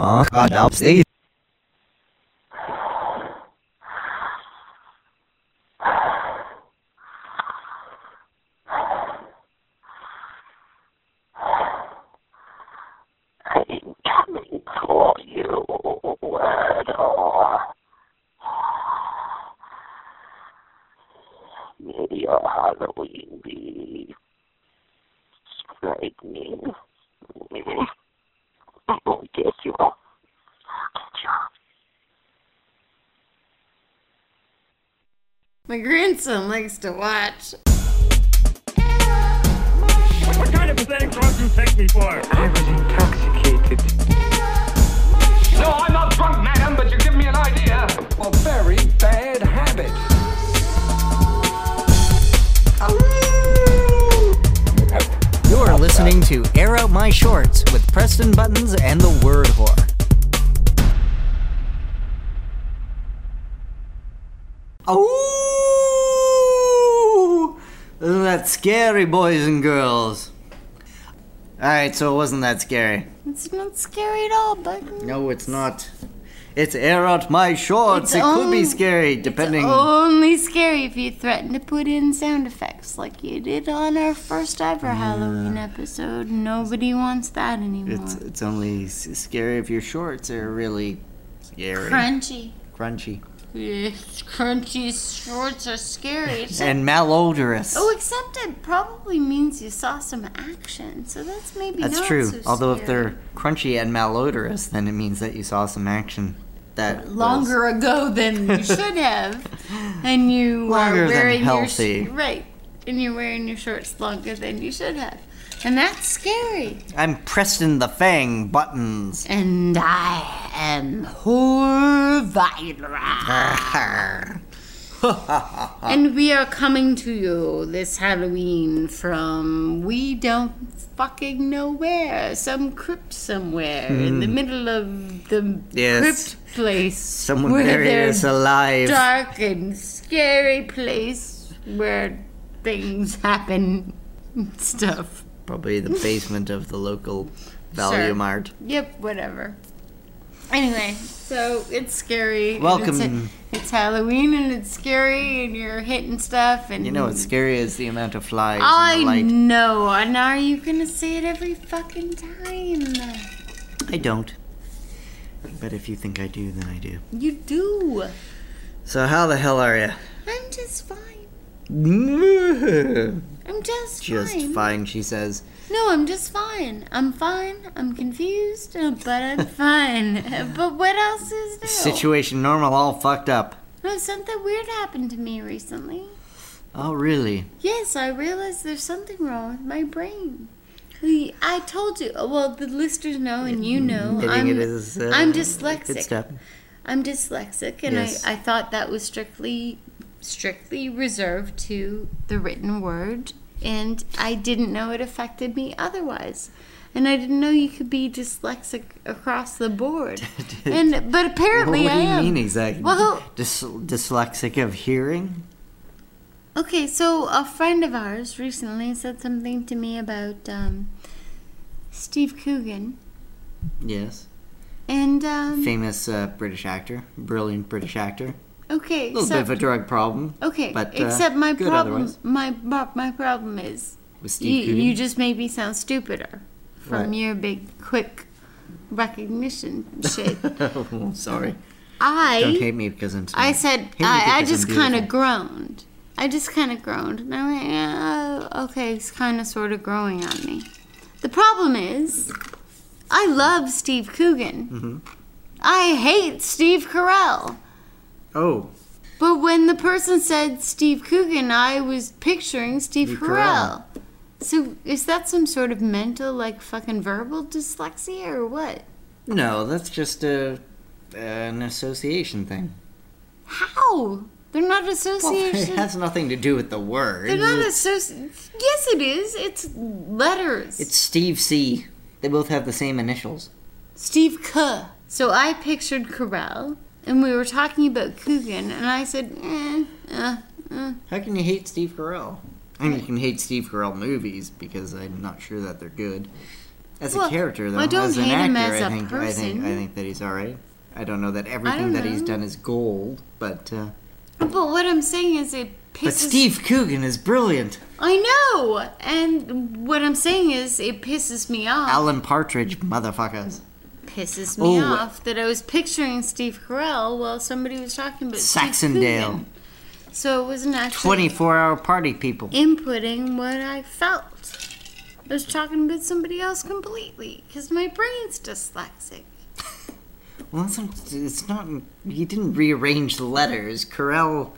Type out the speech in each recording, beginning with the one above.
Markadopsy. I'm coming for you, Wordor. May your Halloween be frightening. I'll get you. I'll get you. My likes that scary, boys and girls? All right, so it wasn't that scary. It's not scary at all, but mm. No, it's not. It's air out my shorts. It's it could be scary, depending. it's only scary if you threaten to put in sound effects like you did on our first ever Halloween episode. Nobody wants that anymore. It's it's only scary if your shorts are really scary, crunchy. crunchy, Yes, crunchy shorts are scary. And malodorous. oh, except it probably means you saw some action, so that's maybe That's true. so Although if they're crunchy and malodorous, then it means that you saw some action. That was- longer ago than you should have, and you Longer are than wearing healthy. your right, and you're wearing your shorts longer than you should have, and that's scary. I'm Preston the Fang Buttons. And I am Horvira. and we are coming to you this Halloween from we don't fucking know where, some crypt somewhere in the middle of the Hmm. Yes. crypt place. Someone where there's us alive. dark and scary place where things happen and stuff. Probably the basement of the local Value Sure. Mart. Yep, whatever. Anyway, so it's scary. Welcome. It's, it's Halloween and it's scary and you're hitting stuff and You know what's scary is the amount of flies I know. And are you gonna say it every fucking time? I don't. But if you think I do, then I do. You do. So how the hell are you? I'm just fine. I'm just, fine. Just fine, she says. No, I'm just fine. I'm fine. I'm confused, uh, but I'm fine. Uh, But what else is new? Situation normal, all fucked up. No, something weird happened to me recently. Oh, really? Yes, I realized there's something wrong with my brain. I told you. Well, the listeners know, and you know. I'm, it is, uh, I'm dyslexic. step. I'm dyslexic, and Yes. I, I thought that was strictly, strictly reserved to the written word, and I didn't know it affected me otherwise. And I didn't know you could be dyslexic across the board. and but apparently what do I you am. mean exactly? Well- Dys- dyslexic of hearing? Okay, so a friend of ours recently said something to me about um, Steve Coogan, Yes. and um, Famous uh, British actor. Brilliant British actor. Okay, A little so, bit of a drug problem. okay, but, uh, except my good problem, otherwise. my my my problem is you, you just made me sound stupider from Right. your big quick recognition shit. oh, sorry. I don't hate me because I'm I said I, I just kind of groaned. I just kind of groaned, and I went, yeah, okay, it's kind of sort of growing on me. The problem is, I love Steve Coogan. Mm-hmm. I hate Steve Carell. Oh, But when the person said Steve Coogan, I was picturing Steve Steve Carell. So is that some sort of mental, like fucking verbal dyslexia or what? no, that's just a an association thing. How? They're not Well, it has nothing to do with the word. They're not associ. Yes, it is. It's letters. It's Steve C. They both have the same initials. Steve K. So I pictured Carell, and we were talking about Coogan, and I said, eh, uh, uh. How can you hate Steve Carell? I mean, you can hate Steve Carell movies because I'm not sure that they're good. As Well, a character, though, I don't as an actor, him as I a think I think I think that he's all right. I don't know that everything don't that he's done is gold, but uh, But what I'm saying is it pisses. but Steve Coogan is brilliant. I know, and what I'm saying is it pisses me off. Alan Partridge, motherfuckers. Pisses me Oh. off that I was picturing Steve Carell while somebody was talking about Saxondale. So it wasn't actually Twenty-four hour party people. inputting what I felt. I was talking about somebody else completely because my brain's dyslexic. Well, it's not, it's not. He didn't rearrange the letters. Carell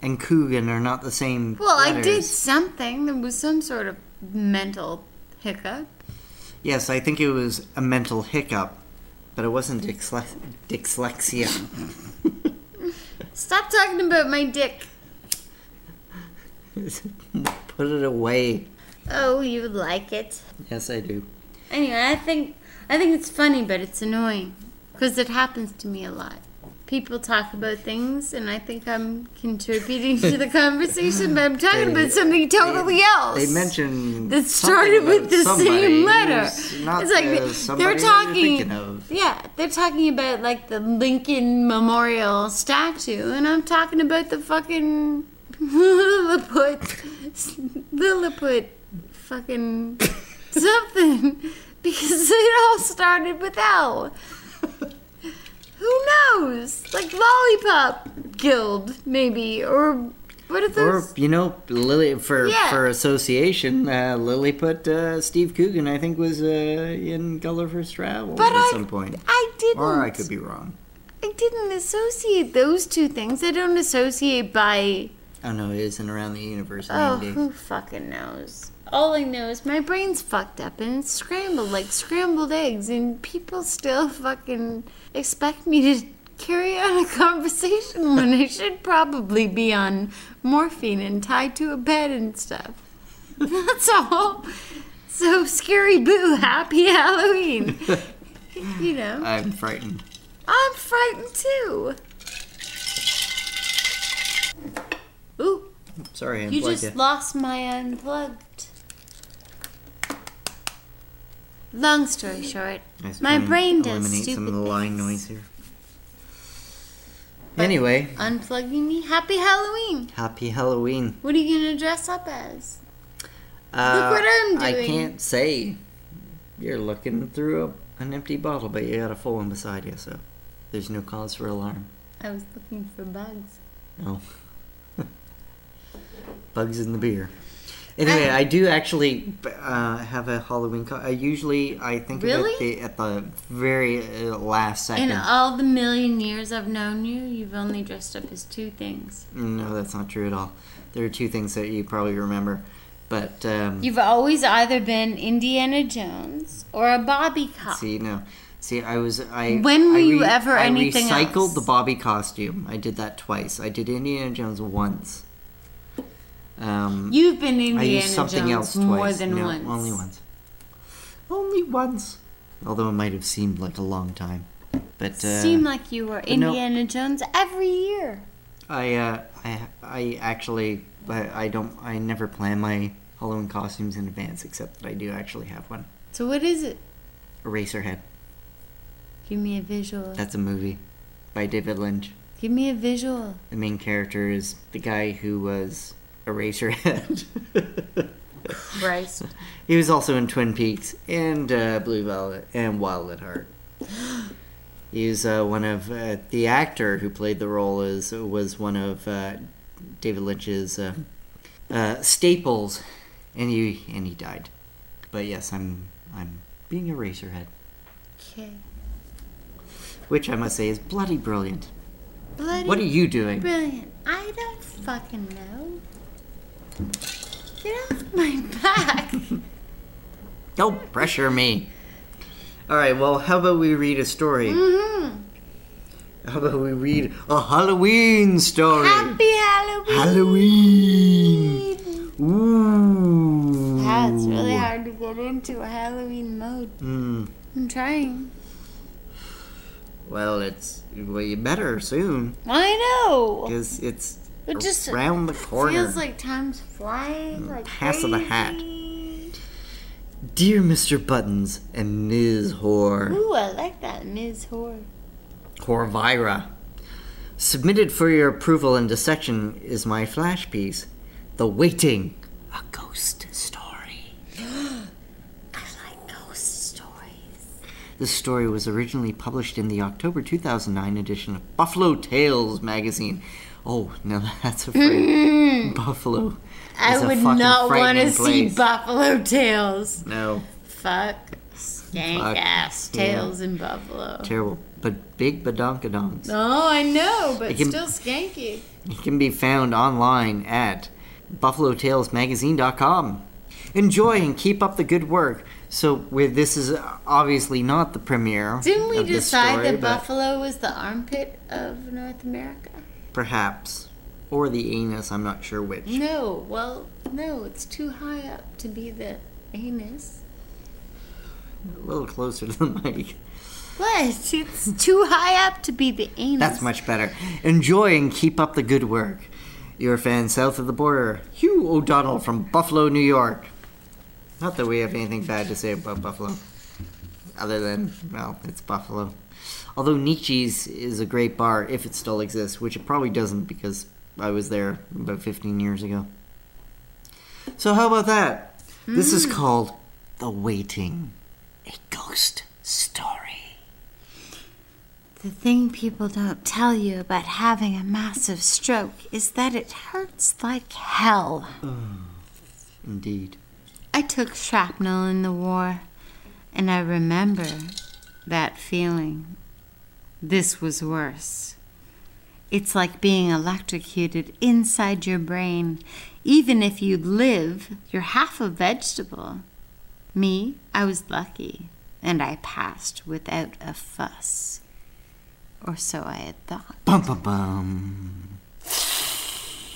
and Coogan are not the same. Well, I did something. There was some sort of mental hiccup. Yes, I think it was a mental hiccup, but it wasn't dyslex- dyslexia. Stop talking about my dick. Put it away. Oh, you would like it. Yes, I do. Anyway, I think I think it's funny, but it's annoying because it happens to me a lot. People talk about things, and I think I'm contributing to the conversation, but I'm talking They- about something totally else. They mentioned that started with the same letter. it's like they- they're talking. of. Yeah, they're talking about like the Lincoln Memorial statue, and I'm talking about the fucking Lilliput, Lilliput, fucking something, because it all started with L. Who knows? Like Lollipop Guild, maybe, or what are Or you know, Lily for Yeah. for association, uh, Lily put uh, Steve Coogan. I think was uh, in Gulliver's Travels but at I, some point, I didn't. or I could be wrong. I didn't associate those two things. I don't associate by. I don't know. It isn't around the universe. Oh, who fucking knows? All I know is my brain's fucked up and it's scrambled like scrambled eggs, and people still fucking expect me to carry on a conversation when I should probably be on morphine and tied to a bed and stuff. That's all. So, scary boo, happy Halloween. you know, I'm frightened. I'm frightened too. Ooh. Sorry, I You just it. lost my unplugged. Long story short, my brain does stupid some of the line noise here. Anyway, unplugging me. Happy Halloween. happy Halloween. What are you gonna dress up as? Uh, what I'm doing. I can't say. You're looking through a, an empty bottle, but you got a full one beside you, so there's no cause for alarm. I was looking for bugs. No. Bugs in the beer. Anyway, Ah. I do actually uh, have a Halloween. Co- I usually I think Really? of it the, at the very uh, last second. In all the million years I've known you, you've only dressed up as two things. no, that's not true at all. There are two things that you probably remember, but um, You've always either been Indiana Jones or a Bobby cop. see no. See, I was I. When were I you ever I anything recycled else? the Bobby costume. I did that twice. I did Indiana Jones once. Um, You've been I Indiana used something Jones else twice. more than No, once. Only once. Only once. Although it might have seemed like a long time. But uh, Seemed like you were no. Indiana Jones every year. I uh, I I actually I, I don't I never plan my Halloween costumes in advance except that I do actually have one. So what is it? Eraserhead. Give me a visual. That's a movie by David Lynch. Give me a visual. The main character is the guy who was Eraserhead. Christ. he was also in Twin Peaks and uh, Blue Velvet and Wild at Heart. He's uh, one of uh, the actor who played the role is was one of uh, David Lynch's uh, uh, staples, and he and he died. But yes, I'm I'm being Eraserhead, Okay. which I must say is bloody brilliant. Bloody What are you doing? brilliant. I don't fucking know. Get off my back. Don't pressure me. All right, well, how about we read a story? hmm How about we read a Halloween story? Happy Halloween. Halloween. Ooh. Wow, it's really hard to get into a Halloween mode. Mm, I'm trying. well, it's well, you better soon I know. because it's It just around the corner. feels like time's flying. Mm, like Pass of the hat. Dear Mr. Buttons and Ms. Whore. Ooh, I like that, Ms. Whore. Horvira. Submitted for your approval and dissection is my flash piece, The Waiting, a ghost story. I like ghost stories. This story was originally published in the October 2009 edition of Buffalo Tales magazine. Oh, now that's afraid. Mm. Buffalo. I would not want to see. Buffalo Tales. No, Fuck. Skank Fuck, ass yeah. tails in Buffalo. terrible. But big badonkadonks. Oh, I know, but can- still skanky. It can be found online at buffalotailsmagazine.com. Enjoy and keep up the good work. So, with this is obviously not the premiere. Didn't we decide story, that Buffalo was the armpit of North America? Perhaps, or the anus. I'm not sure which. No, well, no, it's too high up to be the anus. A little closer to the mic. What? It's too high up to be the anus. That's much better. Enjoy and keep up the good work. Your fan south of the border, Hugh O'Donnell from Buffalo, New York. Not that we have anything bad to say about Buffalo, other than, well, it's Buffalo. Although Nietzsche's is a great bar, if it still exists, which it probably doesn't because I was there about 15 years ago. So, how about that? This is hmm. called The Waiting, a ghost story. The thing people don't tell you about having a massive stroke is that it hurts like hell. Indeed. I took shrapnel in the war, and I remember that feeling. This was worse. It's like being electrocuted inside your brain. Even if you live, you're half a vegetable. Me, I was lucky, and I passed without a fuss. Or so I had thought. Bum bum bum.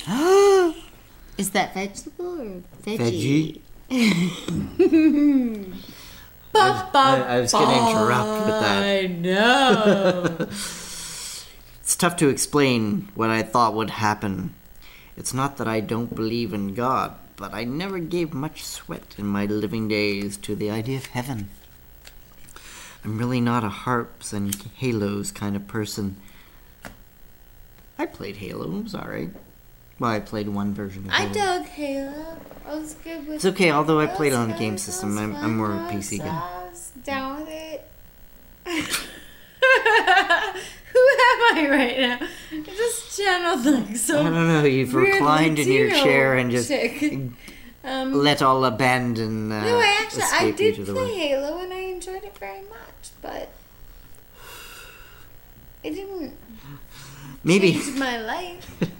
Is that vegetable or veggie? Veggie? I, I was going to interrupt with that. I know. It's tough to explain what I thought would happen. It's not that I don't believe in God, but I never gave much sweat in my living days to the idea of heaven. I'm really not a harps and halos kind of person. I played Halo, it was alright. Well, I played one version of I Halo. dug Halo. I was good with It's okay, although I played on a game system. I'm, I'm more of a PC guy. Down with it. Who am I right now? I just channeled like so. I don't know, you've weird reclined in your Latino chair and just chick. Um, let all abandon uh, no, I actually I did play. Halo and I enjoyed it very much, but it didn't Maybe change my life.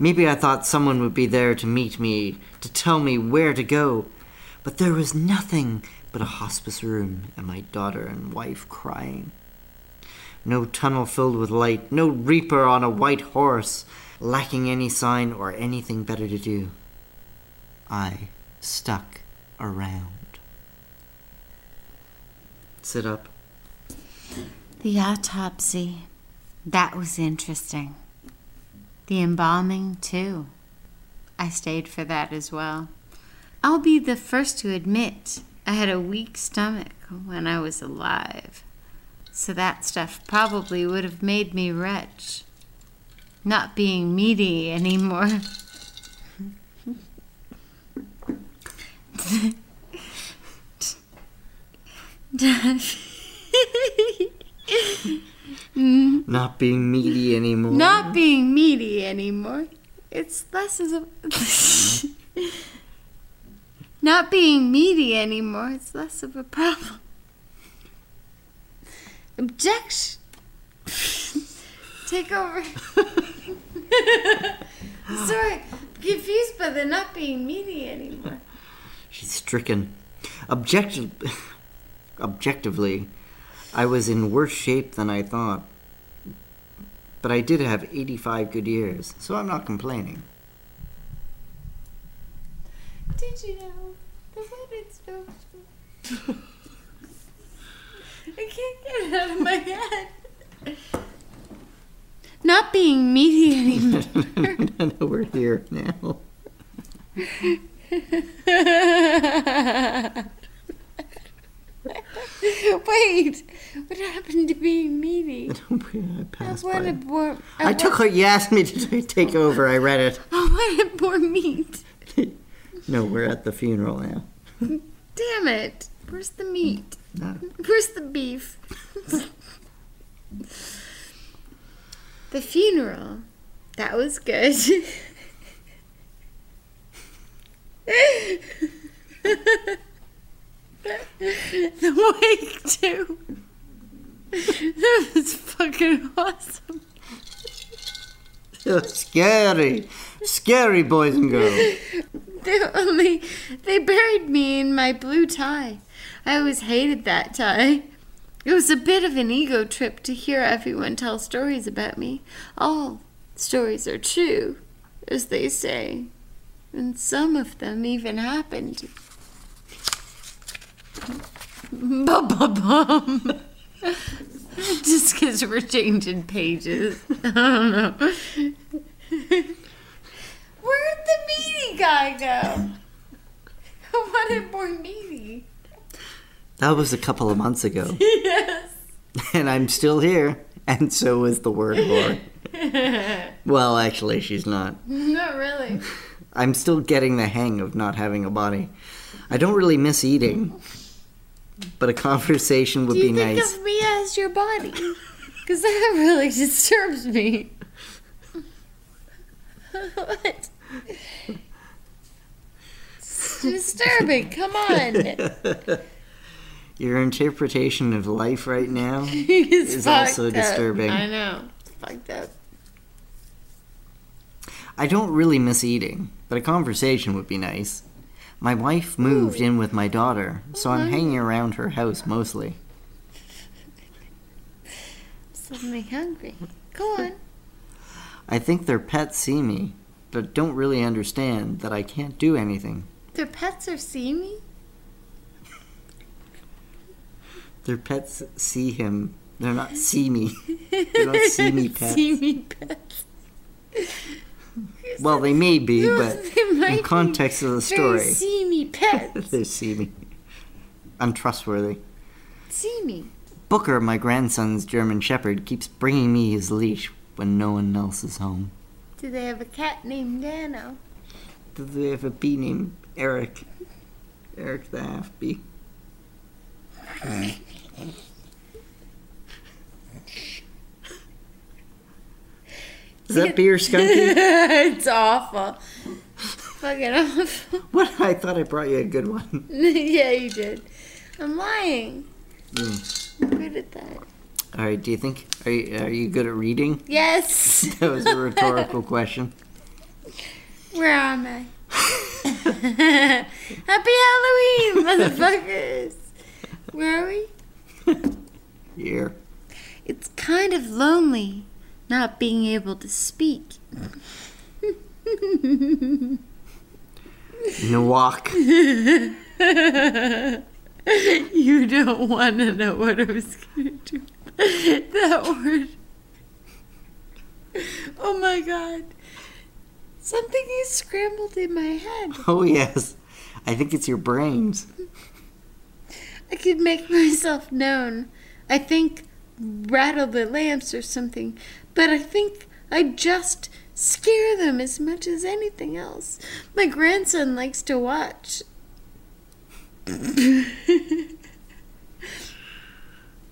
maybe I thought someone would be there to meet me, to tell me where to go. But there was nothing but a hospice room and my daughter and wife crying. No tunnel filled with light, no reaper on a white horse, lacking any sign or anything better to do. I stuck around. Sit up. The autopsy. That was interesting. The embalming, too. I stayed for that as well. I'll be the first to admit I had a weak stomach when I was alive. So that stuff probably would have made me retch. Not being meaty anymore. Mm-hmm. Not being meaty anymore. not being meaty anymore. It's less of a. not being meaty anymore. It's less of a problem. Objection. Take over. Sorry, confused by the not being meaty anymore. She's stricken. Objective, objectively, I was in worse shape than I thought. But I did have 85 good years, so I'm not complaining. Did you know the wedding stuff? I can't get it out of my head. Not being meaty anymore. Know we're here now. Wait, what happened to being needy? I I passed by. wanted more. I took what you asked me to t- take over. I read it. Oh, I wanted more meat. No, we're at the funeral now. Damn it! Where's the meat? Where's the beef? the funeral. That was good. The wake too. That was fucking awesome. Scary. Scary boys and girls. They only they buried me in my blue tie. I always hated that tie. It was a bit of an ego trip to hear everyone tell stories about me. All stories are true, as they say, and some of them even happened. Bum bum bum. Just because we're changing pages. I don't know. Where'd the meaty guy go? I wanted more meaty. That was a couple of months ago. Yes. And I'm still here. And so is the word whore. Well, actually, she's not. Not really. I'm still getting the hang of not having a body. I don't really miss eating. But a conversation would Do you be think nice. of me as your body? Because that really disturbs me. what? It's disturbing. Come on. Your interpretation of life right now is also up. disturbing. I know. It's fucked up. I don't really miss eating, but a conversation would be nice. My wife moved in with my daughter, so I'm uh-huh. hanging around her house mostly. Suddenly hungry. Go on. I think their pets see me, but don't really understand that I can't do anything. Their pets are see me? Their pets see him. They're not see me. They're not see me pets. See me pets. Well, they may be, but they in context of the story, see me pets. they see me. Untrustworthy. see me. Booker, my grandson's German Shepherd, keeps bringing me his leash when no one else is home. Do they have a cat named Dano? Do they have a bee named Eric? Eric the half bee. Is that beer skunky? it's awful. Fucking awful. what? I thought I brought you a good one. yeah, you did. I'm lying. Mm. I'm good at that. All right. Do you think are you, are you good at reading? Yes. That was a rhetorical question. Where am I? Happy Halloween, motherfuckers. Where are we? Here. It's kind of lonely not being able to speak. Nawak. You don't want to know what I was going to do. That word. Oh my god. Something is scrambled in my head. Oh yes. I think it's your brains. I could make myself known. I think rattle the lamps or something. But I think I just scare them as much as anything else. My grandson likes to watch.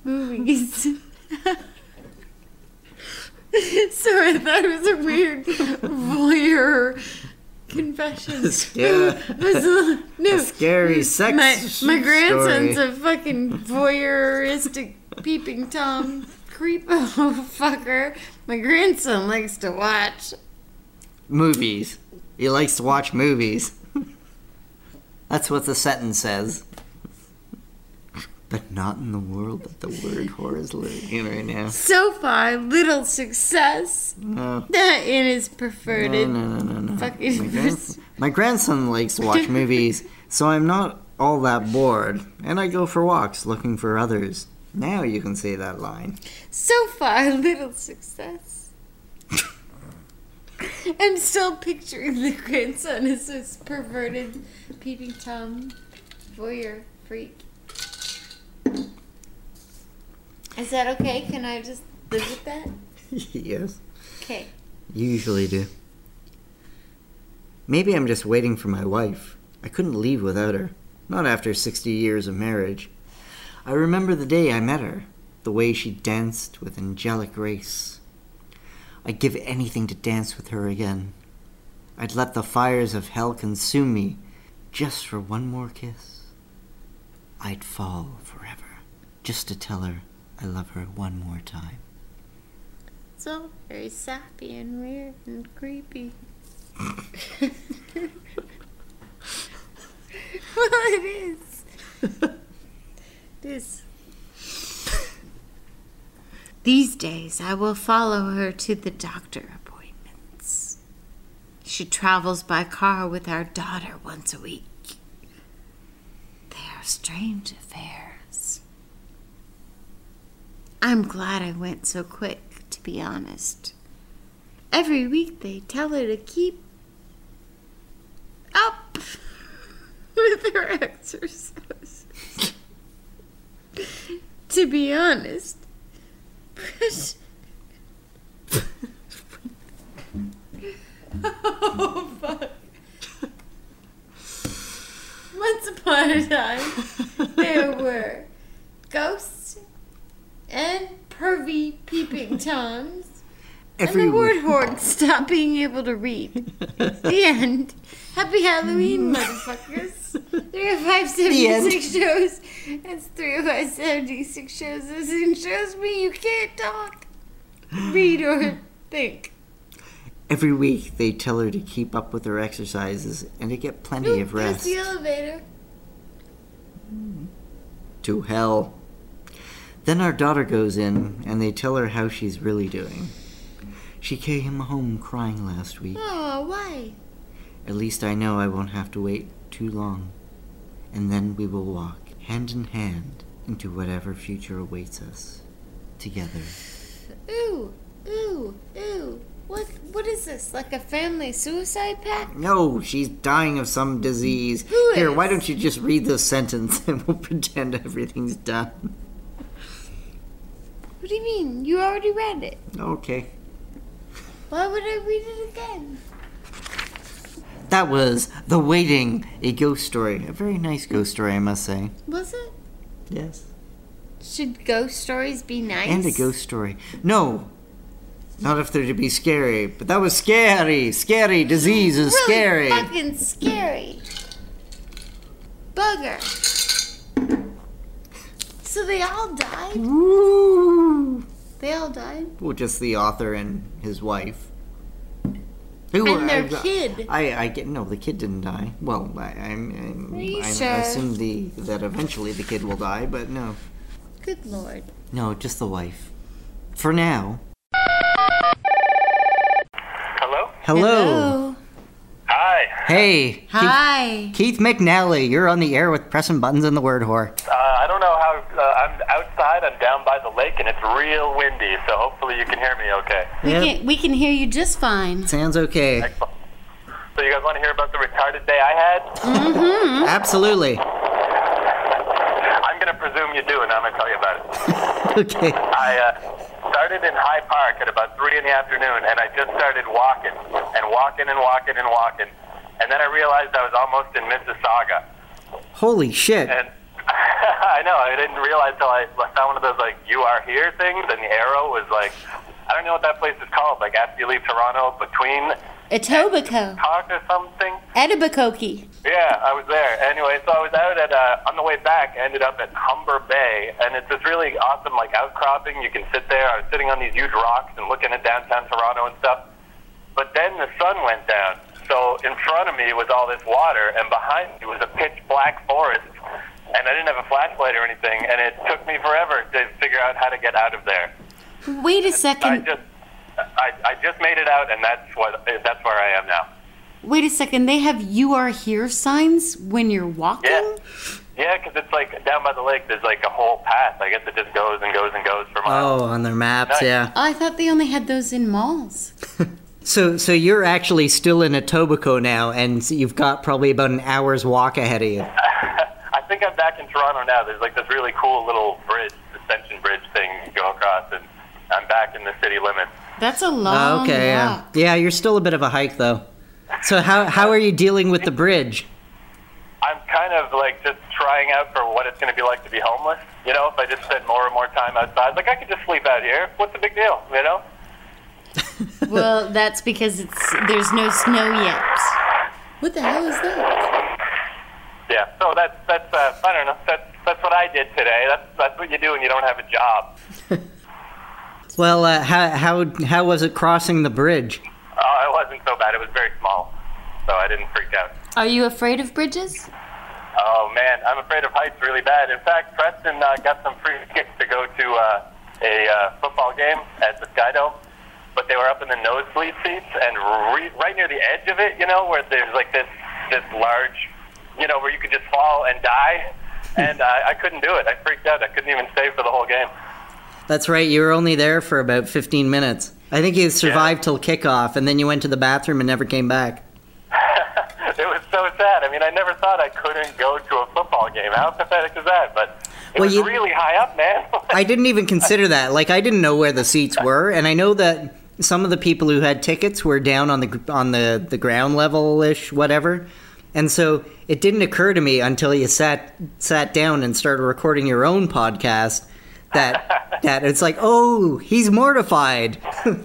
Movies. Sorry, I thought it was a weird voyeur confession. Yeah. A- no, A scary sex my my grandson's story. a fucking voyeuristic peeping tom creepo fucker. My grandson likes to watch. movies. He likes to watch movies. That's what the sentence says. But not in the world that the word whore is living in right now. So far, little success No. in his preferred. No, no, no, no, no. Fucking- My, my grandson likes to watch movies, so I'm not all that bored, and I go for walks looking for others. Now you can see that line. So far, little success. I'm still picturing the grandson as this perverted peeping tom voyeur freak. Is that okay? Can I just live with that? yes. Okay. You usually do. Maybe I'm just waiting for my wife. I couldn't leave without her. Not after 60 years of marriage. I remember the day I met her, the way she danced with angelic grace. I'd give anything to dance with her again. I'd let the fires of hell consume me just for one more kiss. I'd fall forever just to tell her I love her one more time. It's all very sappy and weird and creepy. well, it is. It is. These days, I will follow her to the doctor appointments. She travels by car with our daughter once a week. They are strange affairs. I'm glad I went so quick, to be honest. Every week they tell her to keep up with her exercises. To be honest, oh fuck. Once upon a time, there were ghosts and pervy peeping toms. Every and the word horde stop being able to read. the end. Happy Halloween, motherfuckers. 30576 shows. It's 30576 shows. Listen shows me you can't talk, read, or think. Every week they tell her to keep up with her exercises and to get plenty Ooh, of rest. the elevator. Hmm. To hell. Then our daughter goes in and they tell her how she's really doing. She came home crying last week. Oh, why? At least I know I won't have to wait too long. And then we will walk hand in hand into whatever future awaits us. Together. Ooh, ooh, ooh. What? What is this? Like a family suicide pact? No, she's dying of some disease. Who Here, is? why don't you just read this sentence and we'll pretend everything's done. What do you mean? You already read it. Okay. Why would I read it again? That was The Waiting, a ghost story. A very nice ghost story, I must say. Was it? Yes. Should ghost stories be nice? And a ghost story. No! Not if they're to be scary, but that was scary! Scary! Disease is really scary! fucking scary. Bugger. So they all died? Woo! They all died? Well, just the author and his wife. Who, And their I, kid. I, I get no. The kid didn't die. Well, I, I'm, I'm, Are you I, sure? I assume the that eventually the kid will die, but no, Good lord. no, just the wife. For now. Hello? Hello. Hi. Hey. Hi. Keith McNally, you're on the air with pressing buttons in the word whore. Uh, I don't know how. Uh, I'm outside. I'm down by the lake, and it's real windy. So hopefully you can hear me okay. We Yep. can we can hear you just fine. Sounds okay. Excellent. So you guys want to hear about the retarded day I had? Mm-hmm. Absolutely. I'm gonna presume you do, and I'm gonna tell you about it. Okay. I uh, started in High Park at about three in the afternoon, and I just started walking and walking and walking and walking, and then I realized I was almost in Mississauga. Holy shit. And I know I didn't realize till I found one of those like "You Are Here" things, and the arrow was like, I don't know what that place is called, like after you leave Toronto, between Etobicoke. Or something. Etobicoke. Yeah, I was there. Anyway, so I was out at uh, on the way back. Ended up at Humber Bay, and it's this really awesome like outcropping. You can sit there. I was sitting on these huge rocks and looking at downtown Toronto and stuff. But then the sun went down, so in front of me was all this water, and behind me was a pitch black forest. And I didn't have a flashlight or anything, and it took me forever to figure out how to get out of there. Wait a second. I just, I, I just made it out, and that's what that's where I am now. Wait a second. They have "You Are Here" signs when you're walking. Yeah. Yeah, because it's like down by the lake. There's like a whole path. I guess it just goes and goes and goes for miles. Oh, on their maps, Nice. yeah. Oh, I thought they only had those in malls. So, so you're actually still in Etobicoke now, and you've got probably about an hour's walk ahead of you. I think I'm back in Toronto now. There's like this really cool little bridge that suspension bridge thing you go across, and I'm back in the city limits. That's a Oh, long okay, yeah. Yeah, you're still a bit of a hike though. So how how are you dealing with the bridge? I'm kind of like just trying out for what it's going to be like to be homeless. You know, if I just spend more and more time outside, like I could just sleep out here. What's the big deal? You know? Well, that's because it's there's no snow yet. What the hell is that? Yeah. So that's that's uh, I don't know. That's that's what I did today. That's that's what you do when you don't have a job. Well, uh, how how how was it crossing the bridge? Oh, it wasn't so bad. It was very small, so I didn't freak out. Are you afraid of bridges? Oh man, I'm afraid of heights really bad. In fact, Preston uh, got some free tickets to go to uh, a uh, football game at the Sky Dome, but they were up in the nosebleed seats and re- right near the edge of it. You know, where there's like this this large, you know, where you could just fall and die. Hmm. And I, I couldn't do it. I freaked out. I couldn't even stay for the whole game. That's right. You were only there for about 15 minutes. I think you survived Yeah. till kickoff, and then you went to the bathroom and never came back. it was so sad. I mean, I never thought I couldn't go to a football game. How pathetic is that? But it Well, was you- really high up, man. I didn't even consider that. Like I didn't know where the seats were, and I know that some of the people who had tickets were down on the on the the ground level ish, whatever. And so it didn't occur to me until you sat sat down and started recording your own podcast that that it's like, oh, he's mortified.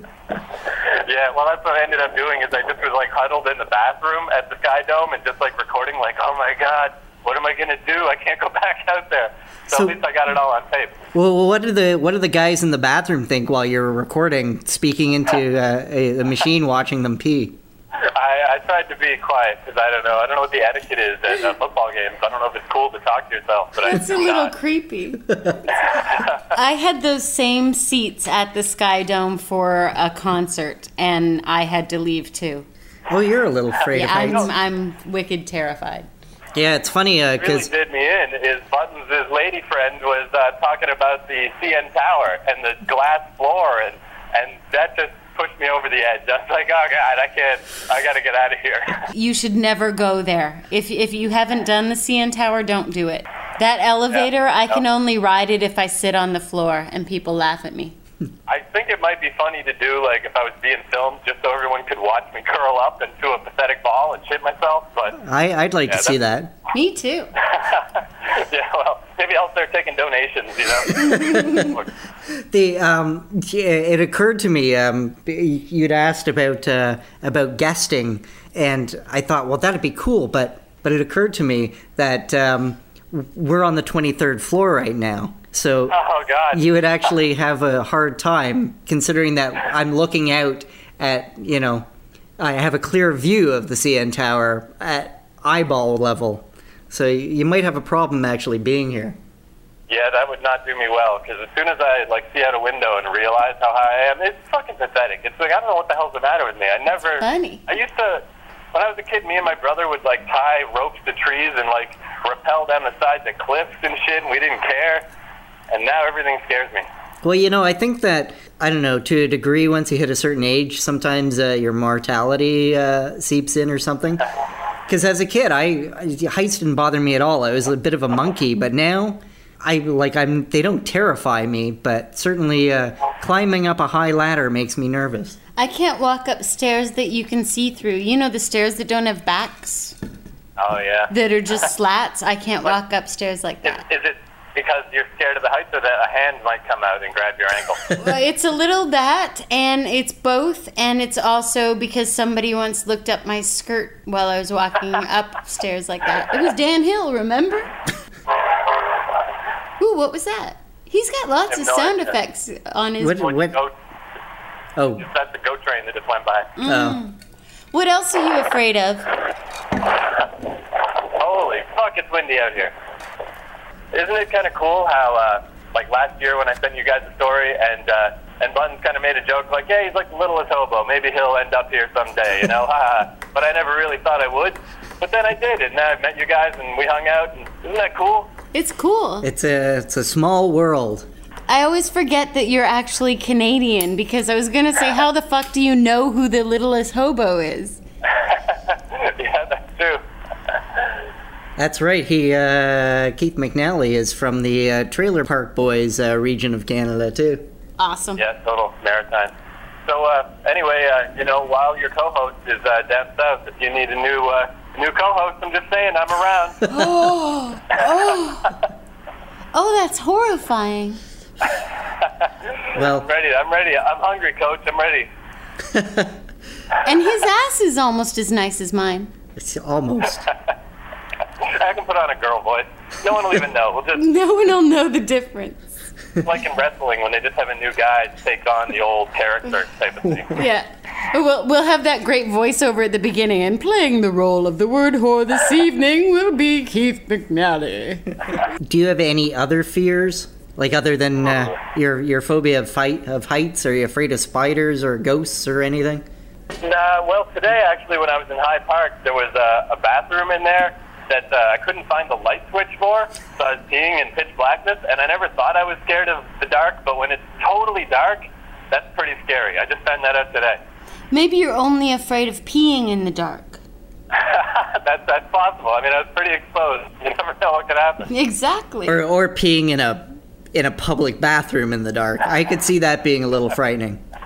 Yeah, well, that's what I ended up doing is I just was like huddled in the bathroom at the Sky Dome and just like recording, like, oh my god, what am I gonna do? I can't go back out there. So, So- at least I got it all on tape. well, what do the what do the guys in the bathroom think while you're recording, speaking into uh, a, a machine, watching them pee? I, I tried to be quiet because I don't know. I don't know what the etiquette is at uh, football games. I don't know if it's cool to talk to yourself, but That's I a little not. creepy. I had those same seats at the Sky Dome for a concert, and I had to leave too. Well, you're a little afraid Yeah, of I'm. I'm wicked terrified. Yeah, it's funny because really because did me in is Buttons' his lady friend was uh, talking about the CN Tower and the glass floor, and and that just pushed me over the edge. I was like, oh god, I can't. I got to get out of here. You should never go there. If if you haven't done the CN Tower, don't do it. That elevator, I can only ride it if I sit on the floor and people laugh at me. I think it might be funny to do like if I was being filmed, just so everyone could watch me curl up into a pathetic ball and shit myself. But I, I'd like Yeah, to see that. Me too. yeah, well, maybe I'll start taking donations. You know. The um, it occurred to me um, you'd asked about uh, about guesting, and I thought, well, that'd be cool. But but it occurred to me that um, we're on the twenty third floor right now, so oh god. you would actually have a hard time considering that I'm looking out at you know I have a clear view of the CN Tower at eyeball level, so you might have a problem actually being here. Yeah, that would not do me well because as soon as I like see out a window and realize how high I am, it's fucking pathetic. It's like I don't know what the hell's the matter with me. I never. funny. I used to, when I was a kid, me and my brother would like tie ropes to trees and like rappel down the sides of cliffs and shit, and we didn't care. And now everything scares me. Well, you know, I think that I don't know to a degree. Once you hit a certain age, sometimes uh, your mortality uh, seeps in or something. Because as a kid, I, I heights didn't bother me at all. I was a bit of a monkey, but now I like I'm. They don't terrify me, but certainly uh, climbing up a high ladder makes me nervous. I can't walk up stairs that you can see through. You know the stairs that don't have backs, Oh yeah. that are just slats. I can't walk up stairs like Is, that. is it because you're scared of the heights, or that a hand might come out and grab your ankle? Well, it's a little that, and it's both, and it's also because somebody once looked up my skirt while I was walking upstairs like that. It was Dan Hill, remember? Ooh, what was that? He's got lots of no sound idea. effects on his. What? What What? goat- Oh, that's the goat train that just went by. Mm. oh. What else are you afraid of? Holy fuck, it's windy out here. Isn't it kind of cool how, uh, like last year when I sent you guys a story and uh, and Buttons kind of made a joke like, yeah, he's like the littlest hobo. Maybe he'll end up here someday, you know? but I never really thought I would. But then I did, and now I met you guys and we hung out. And isn't that cool? It's cool. It's a it's a small world. I always forget that you're actually Canadian because I was gonna say, how the fuck do you know who the littlest hobo is? yeah, that's right. He uh, Keith McNally is from the uh, Trailer Park Boys uh, region of Canada too. Awesome. Yeah, total maritime. So uh, anyway, uh, you know, while your co-host is uh, down south, if you need a new uh, new co-host, I'm just saying I'm around. Oh, oh, oh, that's horrifying. Well, I'm ready. I'm ready. I'm hungry, Coach. I'm ready. And his ass is almost as nice as mine. it's almost. I can put on a girl voice. No one will even know. We'll just No one will know the difference. like in wrestling when they just have a new guy take on the old character type of thing. Yeah. We'll, we'll have that great voiceover at the beginning. And playing the role of the word whore this evening will be Keith McNally. Do you have any other fears? Like other than uh, your your phobia of fight of heights? Are you afraid of spiders or ghosts or anything? Nah, well, today actually, when I was in High Park, there was a, a bathroom in there that uh, I couldn't find the light switch for, so I was peeing in pitch blackness, and I never thought I was scared of the dark, but when it's totally dark, that's pretty scary. I just found that out today. Maybe you're only afraid of peeing in the dark. that's that's possible. I mean, I was pretty exposed. You never know what could happen. Exactly. Or or peeing in a in a public bathroom in the dark? I could see that being a little frightening.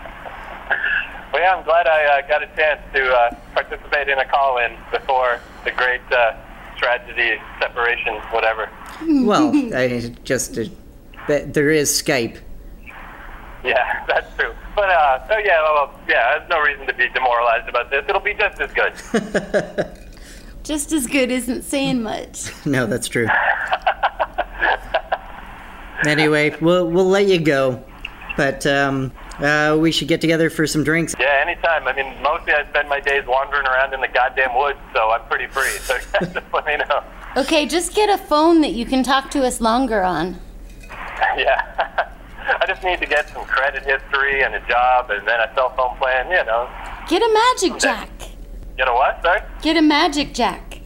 Well, yeah, I'm glad I uh, got a chance to uh, participate in a call-in before the great uh, tragedy, separation, whatever. Well, I just uh, th- there is Skype. Yeah, that's true. But uh, so yeah, well, yeah, there's no reason to be demoralized about this. It'll be just as good. Just as good isn't saying much. No, that's true. anyway, we'll we'll let you go, but um, uh, we should get together for some drinks. Yeah, anytime. I mean, mostly I spend my days wandering around in the goddamn woods, so I'm pretty free. So just let me know. Okay, just get a phone that you can talk to us longer on. Yeah. I just need to get some credit history and a job and then a cell phone plan, you know. Get a magic jack. You know what, sorry? Get a magic jack.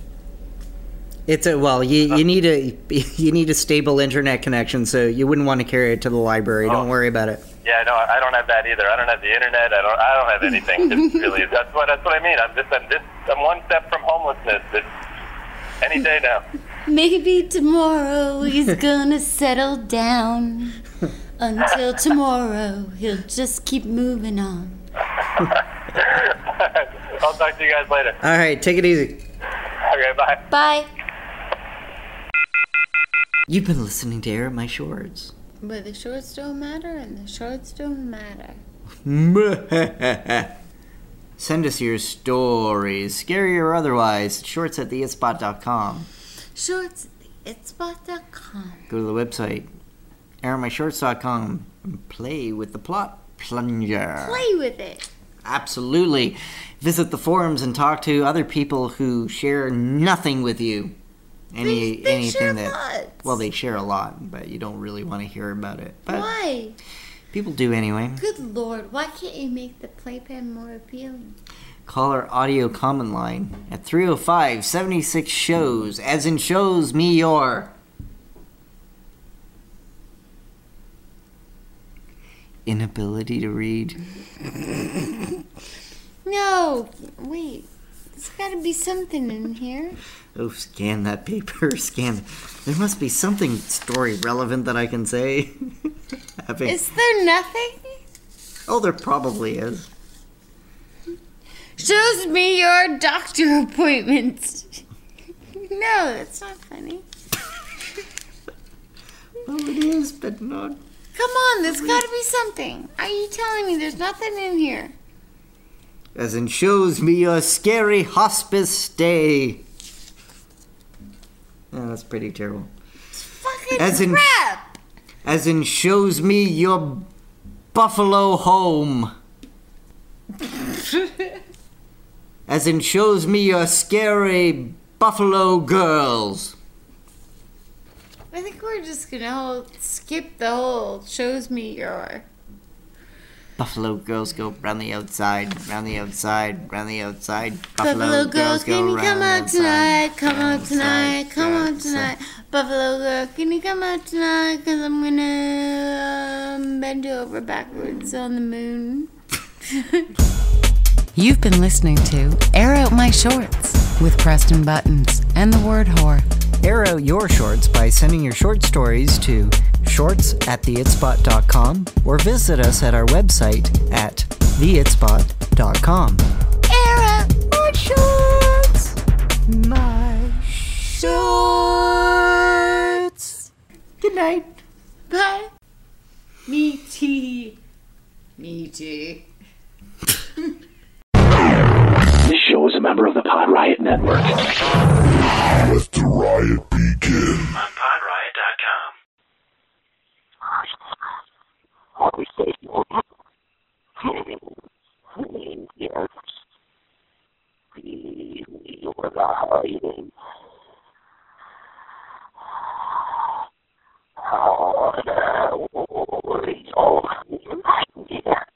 It's a well, you you need a you need a stable internet connection, so you wouldn't want to carry it to the library. Don't worry about it. Yeah, no, I don't have that either. I don't have the internet. I don't. I don't have anything. It's really, that's what that's what I mean. I'm just I'm just I'm one step from homelessness. It's any day now. Maybe tomorrow he's gonna settle down. Until tomorrow, he'll just keep moving on. I'll talk to you guys later. All right, take it easy. Okay, bye. Bye. You've been listening to Air My Shorts. But the shorts don't matter, and the shorts don't matter. Send us your stories, scary or otherwise, shorts at theitspot.com. Shorts at theitspot.com. Go to the website, airmyshorts.com, and play with the plot plunger. Play with it. Absolutely. Visit the forums and talk to other people who share nothing with you. Any They- they anything share that lots. well, they share a lot, but you don't really want to hear about it. But Why? people do anyway. Good lord, why can't you make the playpen more appealing? Call our audio comment line at 305 76 shows, as in shows me your inability to read. No, wait. There's gotta be something in here. Oh, scan that paper. Scan. There must be something story relevant that I can say. Having- Is there nothing? oh, there probably is. Shows me your doctor appointments. no, that's not funny. Well, it is, but not. Come on, there's gotta be something. Are you telling me there's nothing in here? As in, shows me your scary hospice stay. Yeah, that's pretty terrible. Fucking As in- crap! As in, shows me your buffalo home. As in, shows me your scary buffalo girls. I think we're just gonna skip the whole shows me your. Buffalo girls go round the outside, round the outside, round the outside. Buffalo girls, can you come out outside, tonight? Come round out tonight. Come round out outside. tonight. Buffalo girl, can you come out tonight? Cause I'm gonna um, bend you over backwards on the moon. You've been listening to Air Out My Shorts with Preston Buttons and the word whore. Air out your shorts by sending your short stories to shorts at theitspot.com or visit us at our website at theitspot.com. Air out my shorts! My shorts! Good night. Bye. Me tea. Me tea. This show is a member of the Pod Riot Network. Let the riot begin. conversational having having yes you're hiding Oh, no. oh, oh, oh, oh, oh, oh, oh, oh, oh,